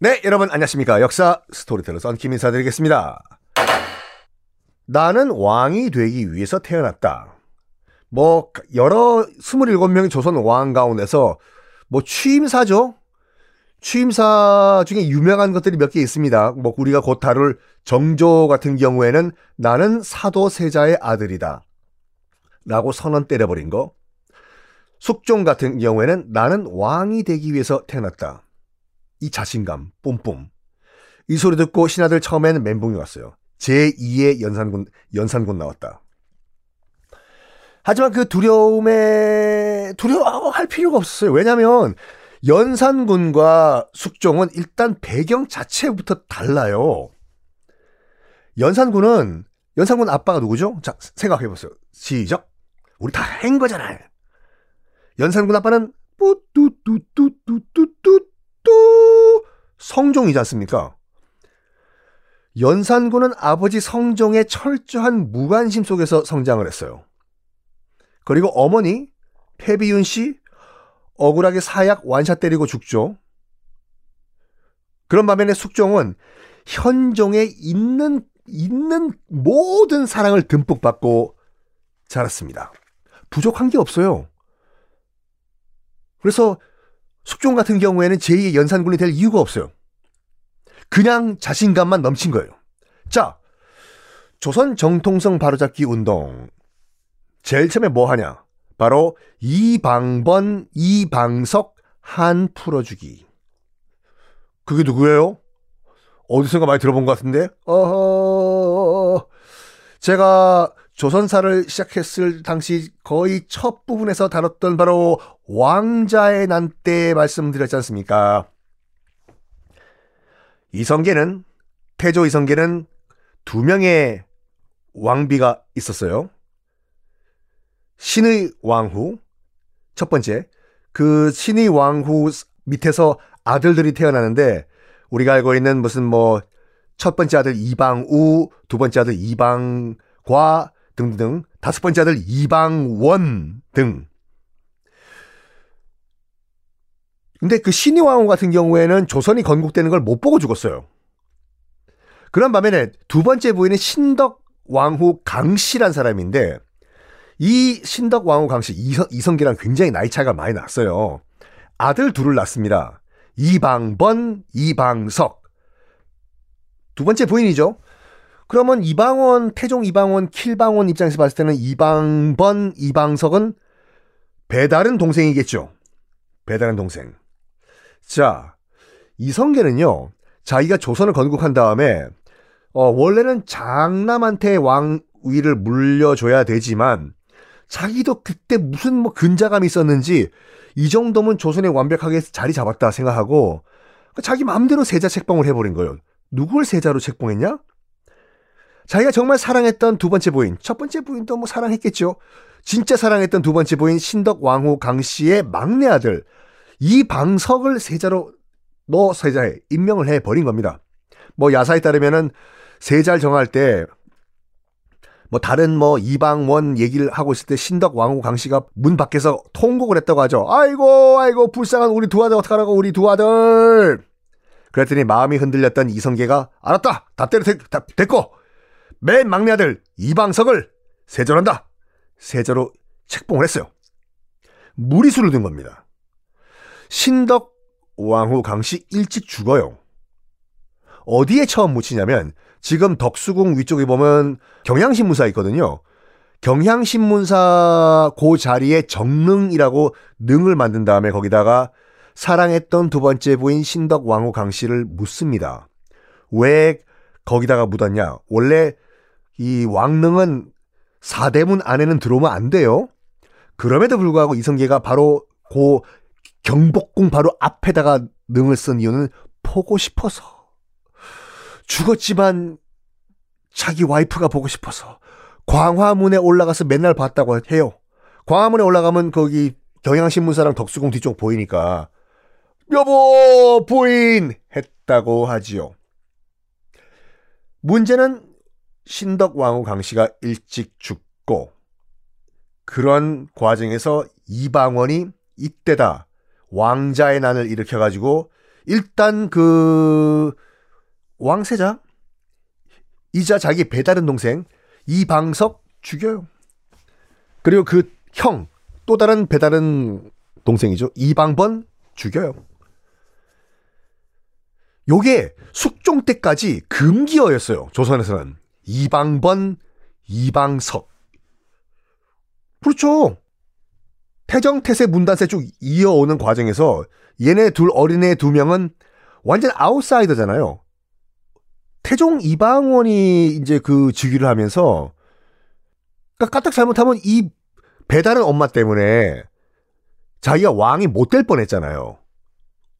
네, 여러분 안녕하십니까. 역사 스토리텔러 썬킴 인사드리겠습니다. 나는 왕이 되기 위해서 태어났다. 뭐 여러 27명의 조선 왕 가운데서 뭐 취임사죠. 취임사 중에 유명한 것들이 몇 개 있습니다. 뭐 우리가 곧 다룰 정조 같은 경우에는 나는 사도세자의 아들이다. 라고 선언 때려버린 거. 숙종 같은 경우에는 나는 왕이 되기 위해서 태어났다. 이 자신감, 뿜뿜. 이 소리 듣고 신하들 처음에는 멘붕이 왔어요. 제2의 연산군, 연산군 나왔다. 하지만 그 두려움에, 두려워할 필요가 없었어요. 왜냐면, 연산군과 숙종은 일단 배경 자체부터 달라요. 연산군은, 연산군 아빠가 누구죠? 자, 생각해보세요. 시작. 우리 다 한 거잖아요. 연산군 아빠는, 뿌뚜뚜뚜뚜뚜뚜 또 성종이지 않습니까? 연산군은 아버지 성종의 철저한 무관심 속에서 성장을 했어요. 그리고 어머니 패비윤 씨 억울하게 사약 완샷 때리고 죽죠. 그런 반면에 숙종은 현종에 있는 있는 모든 사랑을 듬뿍 받고 자랐습니다. 부족한 게 없어요. 그래서 숙종 같은 경우에는 제2의 연산군이 될 이유가 없어요. 그냥 자신감만 넘친 거예요. 자, 조선 정통성 바로잡기 운동. 제일 처음에 뭐 하냐? 바로 이방번, 이방석, 한 풀어주기. 그게 누구예요? 어디선가 많이 들어본 것 같은데? 어허, 제가 조선사를 시작했을 당시 거의 첫 부분에서 다뤘던 바로 왕자의 난 때 말씀드렸지 않습니까? 이성계는 태조 이성계는 두 명의 왕비가 있었어요. 신의 왕후 첫 번째 그 신의 왕후 밑에서 아들들이 태어나는데 우리가 알고 있는 무슨 뭐 첫 번째 아들 이방우, 두 번째 아들 이방과 등등 다섯 번째 아들 이방원 등. 근데 그 신의왕후 같은 경우에는 조선이 건국되는 걸 못 보고 죽었어요. 그런 반면에 두 번째 부인은 신덕 왕후 강씨란 사람인데 이 신덕 왕후 강씨 이성, 이성계랑 굉장히 나이 차이가 많이 났어요. 아들 둘을 낳습니다. 이방번, 이방석. 두 번째 부인이죠. 그러면 이방원, 태종 이방원, 킬방원 입장에서 봤을 때는 이방번, 이방석은 배다른 동생이겠죠. 배다른 동생. 자, 이성계는요, 자기가 조선을 건국한 다음에, 어, 원래는 장남한테 왕위를 물려줘야 되지만, 자기도 그때 무슨 뭐 근자감이 있었는지, 이 정도면 조선에 완벽하게 자리 잡았다 생각하고, 자기 마음대로 세자 책봉을 해버린 거예요. 누굴 세자로 책봉했냐? 자기가 정말 사랑했던 두 번째 부인, 첫 번째 부인도 뭐 사랑했겠죠. 진짜 사랑했던 두 번째 부인 신덕 왕후 강 씨의 막내 아들 이방석을 세자로 너 세자에 임명을 해 버린 겁니다. 뭐 야사에 따르면은 세자를 정할 때 뭐 다른 뭐 이방원 얘기를 하고 있을 때 신덕 왕후 강 씨가 문 밖에서 통곡을 했다고 하죠. 아이고 아이고 불쌍한 우리 두 아들 어떡하라고 우리 두 아들. 그랬더니 마음이 흔들렸던 이성계가 알았다 다 때려 다 됐고 맨 막내 아들 이방석을 세전한다. 세자로 책봉을 했어요. 무리수를 둔 겁니다. 신덕 왕후 강씨 일찍 죽어요. 어디에 처음 묻히냐면 지금 덕수궁 위쪽에 보면 경향신문사 있거든요. 경향신문사 그 자리에 정릉이라고 능을 만든 다음에 거기다가 사랑했던 두 번째 부인 신덕 왕후 강씨를 묻습니다. 왜 거기다가 묻었냐? 원래 이 왕릉은 사대문 안에는 들어오면 안 돼요. 그럼에도 불구하고 이성계가 바로 고 경복궁 바로 앞에다가 능을 쓴 이유는 보고 싶어서. 죽었지만 자기 와이프가 보고 싶어서 광화문에 올라가서 맨날 봤다고 해요. 광화문에 올라가면 거기 경향신문사랑 덕수궁 뒤쪽 보이니까 여보 부인 했다고 하지요. 문제는 신덕왕후 강씨가 일찍 죽고 그런 과정에서 이방원이 이때다 왕자의 난을 일으켜가지고 일단 그 왕세자 이자 자기 배다른 동생 이방석 죽여요. 그리고 그 형 또 다른 배다른 동생이죠 이방번 죽여요. 요게 숙종 때까지 금기어였어요. 조선에서는 이방번, 이방석. 그렇죠. 태정, 태세, 문단세 쭉 이어오는 과정에서 얘네 둘 어린애 두 명은 완전 아웃사이더잖아요. 태종 이방원이 이제 그 즉위를 하면서 그러니까 까딱 잘못하면 이 배다른 엄마 때문에 자기가 왕이 못 될 뻔했잖아요.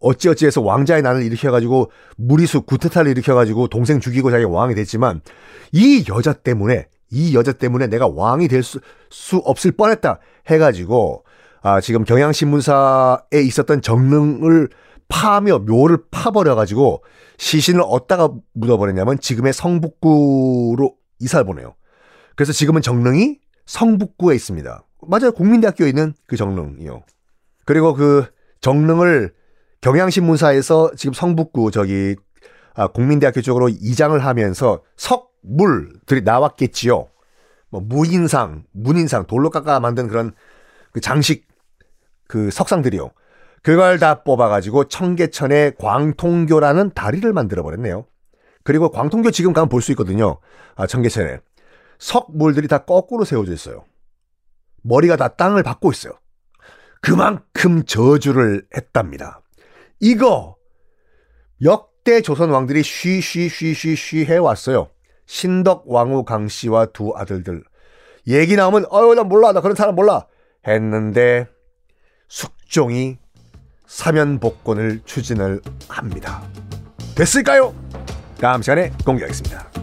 어찌어찌해서 왕자의 난을 일으켜가지고 무리수 구테타를 일으켜가지고 동생 죽이고 자기가 왕이 됐지만 이 여자 때문에 이 여자 때문에 내가 왕이 될수 수 없을 뻔했다 해가지고 아 지금 경향신문사에 있었던 정릉을 파며 묘를 파버려가지고 시신을 어디다가 묻어버렸냐면 지금의 성북구로 이사를 보내요. 그래서 지금은 정릉이 성북구에 있습니다. 맞아요. 국민대학교에 있는 그 정릉이요. 그리고 그 정릉을 경향신문사에서 지금 성북구 저기 아, 국민대학교 쪽으로 이장을 하면서 석물들이 나왔겠지요. 뭐 무인상, 문인상, 돌로 깎아 만든 그런 그 장식 그 석상들이요. 그걸 다 뽑아가지고 청계천에 광통교라는 다리를 만들어 버렸네요. 그리고 광통교 지금 가면 볼 수 있거든요. 아, 청계천에. 석물들이 다 거꾸로 세워져 있어요. 머리가 다 땅을 받고 있어요. 그만큼 저주를 했답니다. 이거 역대 조선 왕들이 쉬쉬쉬쉬쉬 해왔어요. 신덕 왕후 강씨와 두 아들들. 얘기 나오면 어유 나 몰라 나 그런 사람 몰라 했는데 숙종이 사면 복권을 추진을 합니다. 됐을까요? 다음 시간에 공개하겠습니다.